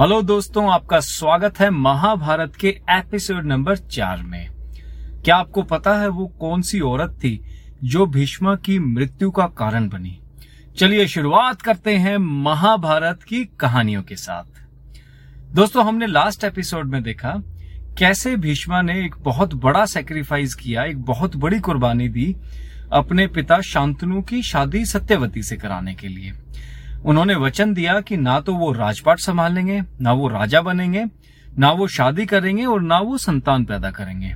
Hello दोस्तों, आपका स्वागत है महाभारत के एपिसोड नंबर चार में। क्या आपको पता है वो कौन सी औरत थी जो भीष्मा की मृत्यु का कारण बनी? चलिए शुरुआत करते हैं महाभारत की कहानियों के साथ। दोस्तों, हमने लास्ट एपिसोड में देखा कैसे भीष्मा ने एक बहुत बड़ा सेक्रीफाइस किया, एक बहुत बड़ी कुर्बानी दी अपने पिता शांतनु की शादी सत्यवती से कराने के लिए। उन्होंने वचन दिया कि ना तो वो राजपाट संभालेंगे, ना वो राजा बनेंगे, ना वो शादी करेंगे और ना वो संतान पैदा करेंगे।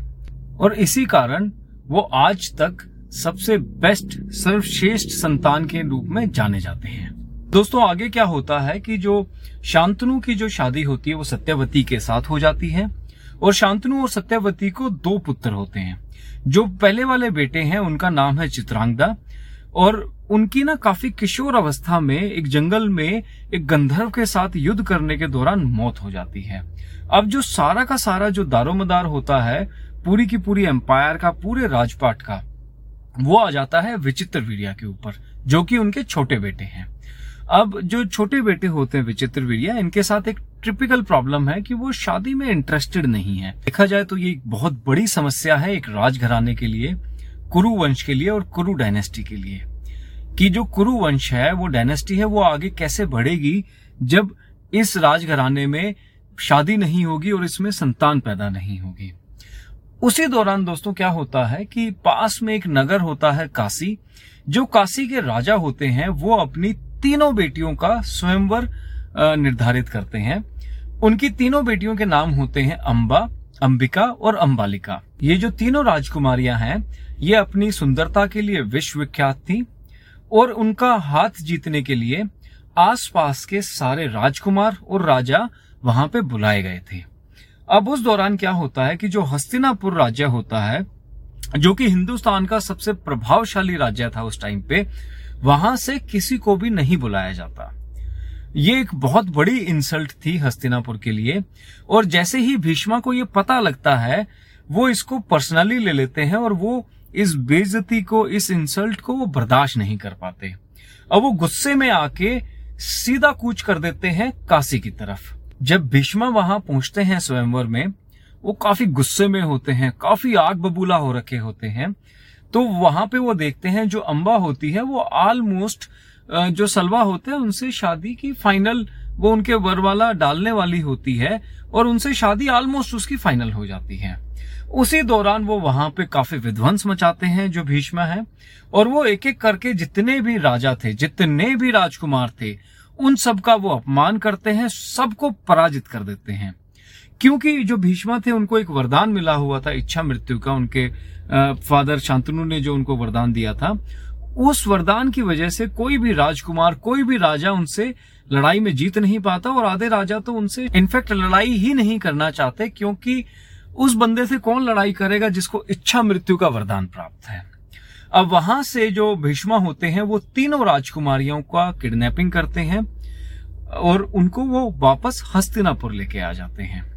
और इसी कारण वो आज तक सबसे बेस्ट सर्वश्रेष्ठ संतान के रूप में जाने जाते हैं। दोस्तों, आगे क्या होता है कि जो शांतनु की जो शादी होती है, वो सत्यवती के साथ हो जाती है और शांतनु और सत्यवती को दो पुत्र होते हैं। जो पहले वाले बेटे हैं, उनका नाम है चित्रांगदा। और उनकी ना काफ़ी किशोर अवस्था में, एक जंगल में एक गंधर्व के साथ युद्ध करने के दौरान मौत हो जाती है। अब जो सारा का सारा जो दारोमदार होता है, पूरी की पूरी एम्पायर का, पूरे राजपाट का, वो आ जाता है विचित्र वीरिया के ऊपर, जो कि उनके छोटे बेटे हैं। अब जो छोटे बेटे होते हैं विचित्र वीरिया, इनके साथ एक ट्रिपिकल प्रॉब्लम है कि वो शादी में इंटरेस्टेड नहीं है। देखा जाए तो ये एक बहुत बड़ी समस्या है एक राजघराने के लिए। कुरु वंश के लिए और कुरु डायनेस्टी के लिए। कि जो कुरु वंश है, वो डायनेस्टी है, वो आगे कैसे बढ़ेगी जब इस राजघराने में शादी नहीं होगी और इसमें संतान पैदा नहीं होगी। उसी दौरान दोस्तों क्या होता है कि पास में एक नगर होता है काशी। जो काशी के राजा होते हैं, वो अपनी तीनों बेटियों का स्वयंवर निर्धारित करते हैं। उनकी तीनों बेटियों के नाम होते हैं अंबा, अंबिका और अंबालिका। ये जो तीनों राजकुमारियाँ हैं ये अपनी सुंदरता के लिए विश्वविख्यात थी और उनका हाथ जीतने के लिए आसपास के सारे राजकुमार और राजा वहाँ पे बुलाए गए थे। अब उस दौरान क्या होता है कि जो हस्तिनापुर राज्य होता है, जो कि हिंदुस्तान का सबसे प्रभावशाली राज्य था उस टाइम पे, वहाँ से किसी को भी नहीं बुलाया जाता। ये एक बहुत बड़ी इंसल्ट थी हस्तिनापुर के लिए, और जैसे ही भीष्मा को ये पता लगता है, वो इसको पर्सनली ले लेते हैं और वो इस बेजती को, इस इंसल्ट को वो बर्दाश्त नहीं कर पाते। अब वो गुस्से में आके सीधा कूच कर देते हैं काशी की तरफ़। जब भीष्मा वहाँ पहुँचते हैं स्वयंवर में, वो काफ़ी गुस्से में होते हैं, काफ़ी आग बबूला हो रखे होते हैं। तो वहाँ पे वो देखते हैं जो अंबा होती है, वो ऑलमोस्ट जो सलवा होते हैं, उनसे शादी की फाइनल वो उनके वर वाला डालने वाली होती है, और उनसे शादी ऑलमोस्ट उसकी फाइनल हो जाती है। उसी दौरान वो वहाँ पे काफ़ी विध्वंस मचाते हैं जो भीष्मा है, और वो एक एक करके जितने भी राजा थे, जितने भी राजकुमार थे, उन सब का वो अपमान करते हैं, सबको पराजित कर देते हैं। क्योंकि जो भीष्मा थे, उनको एक वरदान मिला हुआ था, इच्छा मृत्यु का, उनके फादर शांतनु ने जो उनको वरदान दिया था, उस वरदान की वजह से कोई भी राजकुमार, कोई भी राजा उनसे लड़ाई में जीत नहीं पाता, और आधे राजा तो उनसे इनफेक्ट लड़ाई ही नहीं करना चाहते, क्योंकि उस बंदे से कौन लड़ाई करेगा जिसको इच्छा मृत्यु का वरदान प्राप्त है? अब वहाँ से जो भीष्मा होते हैं, वो तीनों राजकुमारियों का किडनैपिंग करते हैं और उनको वो वापस हस्तिनापुर लेके आ जाते हैं।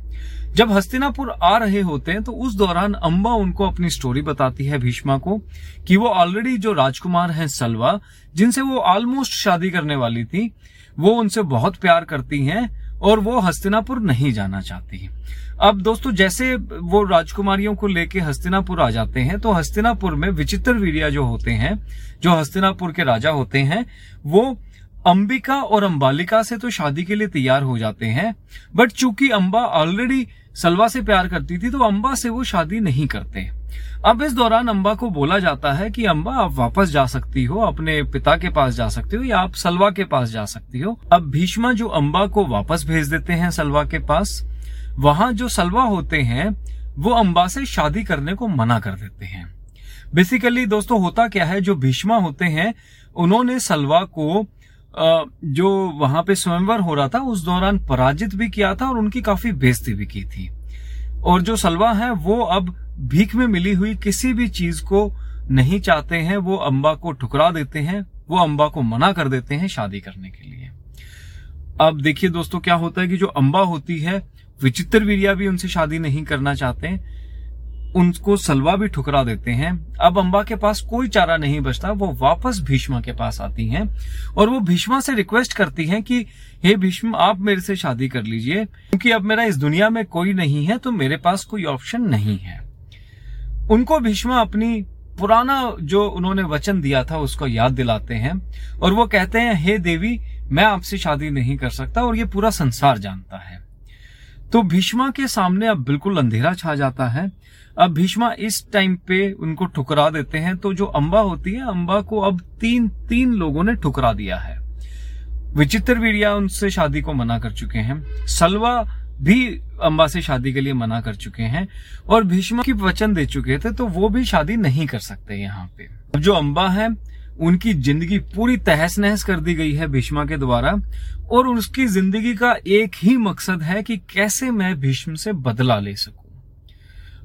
जब हस्तिनापुर आ रहे होते हैं तो उस दौरान अंबा उनको अपनी स्टोरी बताती है भीष्मा को कि वो ऑलरेडी जो राजकुमार हैं सलवा, जिनसे वो ऑलमोस्ट शादी करने वाली थी, वो उनसे बहुत प्यार करती हैं और वो हस्तिनापुर नहीं जाना चाहती अब दोस्तों, जैसे वो राजकुमारियों को लेके हस्तिनापुर आ जाते हैं तो हस्तिनापुर में विचित्र वीरिया जो होते हैं, जो हस्तिनापुर के राजा होते हैं, वो अंबिका और अंबालिका से तो शादी के लिए तैयार हो जाते हैं बट चूँकि अंबा ऑलरेडी सलवा से प्यार करती थी तो अंबा से वो शादी नहीं करते। अब इस दौरान अंबा को बोला जाता है कि, अंबा, आप वापस जा सकती हो, अपने पिता के पास जा सकती हो, या आप सलवा के पास जा सकती हो। अब भीष्मा जो अंबा को वापस भेज देते हैं सलवा के पास, वहाँ जो सलवा होते हैं, वो अंबा से शादी करने को मना कर देते हैं। बेसिकली दोस्तों, होता क्या है, जो भीष्मा होते हैं, उन्होंने सलवा को जो वहाँ पे स्वयंवर हो रहा था, उस दौरान पराजित भी किया था और उनकी काफ़ी बेजती भी की थी। और जो सलवा है, वो अब भीख में मिली हुई किसी भी चीज़ को नहीं चाहते हैं, वो अंबा को ठुकरा देते हैं, वो अंबा को मना कर देते हैं शादी करने के लिए। अब देखिए दोस्तों, क्या होता है कि जो अंबा होती है, विचित्र वीरिया भी उनसे शादी नहीं करना चाहते उनको सलवा भी ठुकरा देते हैं। अब अम्बा के पास कोई चारा नहीं बचता, वो वापस भीष्मा के पास आती हैं और वो भीष्मा से रिक्वेस्ट करती हैं कि, हे भीष्म, आप मेरे से शादी कर लीजिए, क्योंकि अब मेरा इस दुनिया में कोई नहीं है तो मेरे पास कोई ऑप्शन नहीं है। उनको भीष्मा अपनी पुराना जो उन्होंने वचन दिया था, उसको याद दिलाते हैं और वो कहते हैं, हे देवी, मैं आपसे शादी नहीं कर सकता और ये पूरा संसार जानता है। तो भीष्मा के सामने अब बिल्कुल अंधेरा छा जाता है। अब भीष्मा इस टाइम पे उनको ठुकरा देते हैं तो जो अंबा होती है, अंबा को अब तीन तीन लोगों ने ठुकरा दिया है। विचित्र वीरिया उनसे शादी को मना कर चुके हैं। सलवा भी अंबा से शादी के लिए मना कर चुके हैं और भीष्मा की वचन दे चुके थे तो वो भी शादी नहीं कर सकते यहाँ पे। अब जो अंबा है उनकी ज़िंदगी पूरी तहस नहस कर दी गई है भीष्मा के द्वारा, और उसकी ज़िंदगी का एक ही मकसद है कि कैसे मैं भीष्म से बदला ले सकूँ।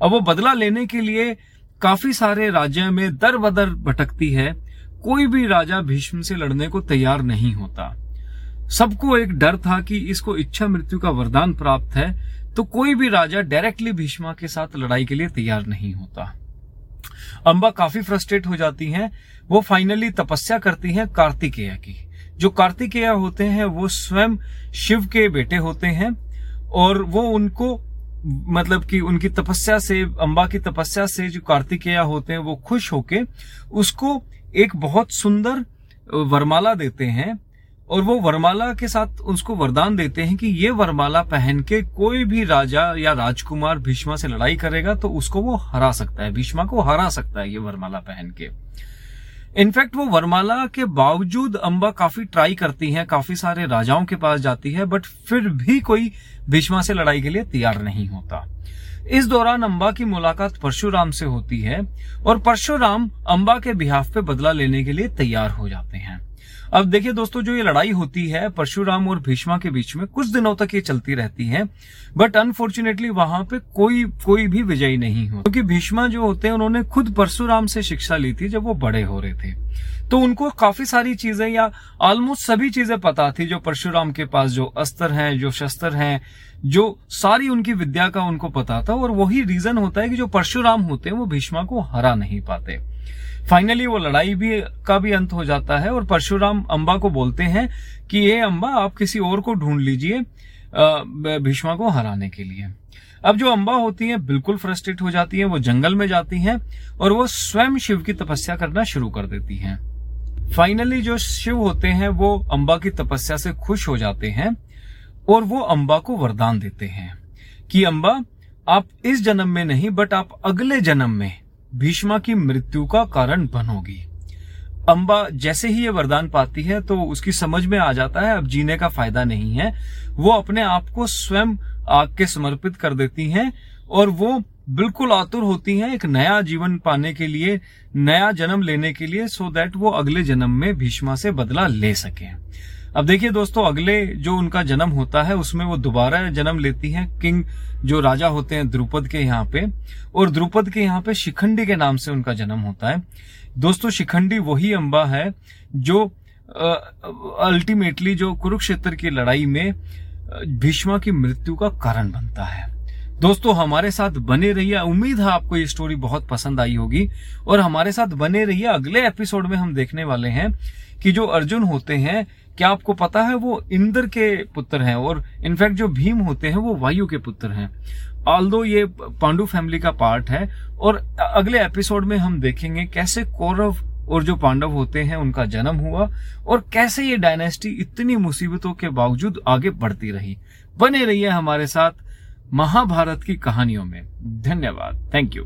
अब वो बदला लेने के लिए काफ़ी सारे राज्य में दर बदर भटकती है। कोई भी राजा भीष्म से लड़ने को तैयार नहीं होता। सबको एक डर था कि इसको इच्छा मृत्यु का वरदान प्राप्त है तो कोई भी राजा डायरेक्टली भीष्मा के साथ लड़ाई के लिए तैयार नहीं होता। अंबा काफ़ी फ्रस्ट्रेट हो जाती हैं। वो फाइनली तपस्या करती हैं कार्तिकेय की। जो कार्तिकेय होते हैं, वो स्वयं शिव के बेटे होते हैं और वो उनको मतलब कि उनकी तपस्या से, अंबा की तपस्या से जो कार्तिकेय होते हैं, वो खुश होके उसको एक बहुत सुंदर वरमाला देते हैं। और वो वरमाला के साथ उसको वरदान देते हैं कि ये वरमाला पहन के कोई भी राजा या राजकुमार भीष्मा से लड़ाई करेगा तो उसको वो हरा सकता है, भीष्मा को हरा सकता है ये वरमाला पहन के। इनफैक्ट वो वरमाला के बावजूद अंबा काफ़ी ट्राई करती है, काफ़ी सारे राजाओं के पास जाती है, बट फिर भी कोई भीष्मा से लड़ाई के लिए तैयार नहीं होता। इस दौरान अंबा की मुलाकात परशुराम से होती है और परशुराम अंबा के बिहाफ पे बदला लेने के लिए तैयार हो जाते हैं। अब देखिए दोस्तों, जो ये लड़ाई होती है, परशुराम और भीष्मा के बीच में कुछ दिनों तक ये चलती रहती है बट अनफॉर्चुनेटली वहाँ पे कोई कोई भी विजयी नहीं हो क्योंकि भीष्मा जो होते हैं, उन्होंने खुद परशुराम से शिक्षा ली थी जब वो बड़े हो रहे थे। तो उनको काफ़ी सारी चीज़ें या ऑलमोस्ट सभी चीज़ें पता थी, जो परशुराम के पास जो अस्त्र हैं, जो शस्त्र हैं, जो सारी उनकी विद्या का उनको पता था, और वही रीजन होता है कि जो परशुराम होते हैं, वो भीष्मा को हरा नहीं पाते। फाइनली वो लड़ाई भी, का भी अंत हो जाता है और परशुराम अंबा को बोलते हैं कि ये अंबा, आप किसी और को ढूंढ लीजिए भीष्मा को हराने के लिए. अब जो अंबा होती है, बिल्कुल फ्रस्ट्रेट हो जाती है, वो जंगल में जाती हैं और वो स्वयं शिव की तपस्या करना शुरू कर देती हैं। फाइनली जो शिव होते हैं, वो अंबा की तपस्या से खुश हो जाते हैं और वो अंबा को वरदान देते हैं कि, अंबा, आप इस जन्म में नहीं बट आप अगले जन्म में भीष्मा की मृत्यु का कारण बनोगी। अंबा जैसे ही ये वरदान पाती है तो उसकी समझ में आ जाता है, अब जीने का फ़ायदा नहीं है। वो अपने आप को स्वयं आग के समर्पित कर देती हैं, और वो बिल्कुल आतुर होती हैं एक नया जीवन पाने के लिए, नया जन्म लेने के लिए सो so दैट वो अगले जन्म में भीष्मा से बदला ले सके। अब देखिए दोस्तों, अगले जो उनका जन्म होता है, उसमें वो दोबारा जन्म लेती हैं किंग, जो राजा होते हैं द्रुपद के यहाँ पे। और द्रुपद के यहाँ पे शिखंडी के नाम से उनका जन्म होता है। दोस्तों, शिखंडी वही अंबा है जो अल्टीमेटली जो कुरुक्षेत्र की लड़ाई में भीष्मा की मृत्यु का कारण बनता है। दोस्तों, हमारे साथ बने रहिए। उम्मीद है आपको ये स्टोरी बहुत पसंद आई होगी। और हमारे साथ बने रहिए। अगले एपिसोड में हम देखने वाले हैं कि जो अर्जुन होते हैं, क्या आपको पता है वो इंद्र के पुत्र हैं? और इनफैक्ट जो भीम होते हैं, वो वायु के पुत्र हैं। ऑल दो ये पांडु फैमिली का पार्ट है, और अगले एपिसोड में हम देखेंगे कैसे कौरव और जो पांडव होते हैं, उनका जन्म हुआ, और कैसे ये डायनेस्टी इतनी मुसीबतों के बावजूद आगे बढ़ती रही। बने रहिए हमारे साथ। महाभारत की कहानियों में। धन्यवाद। Thank you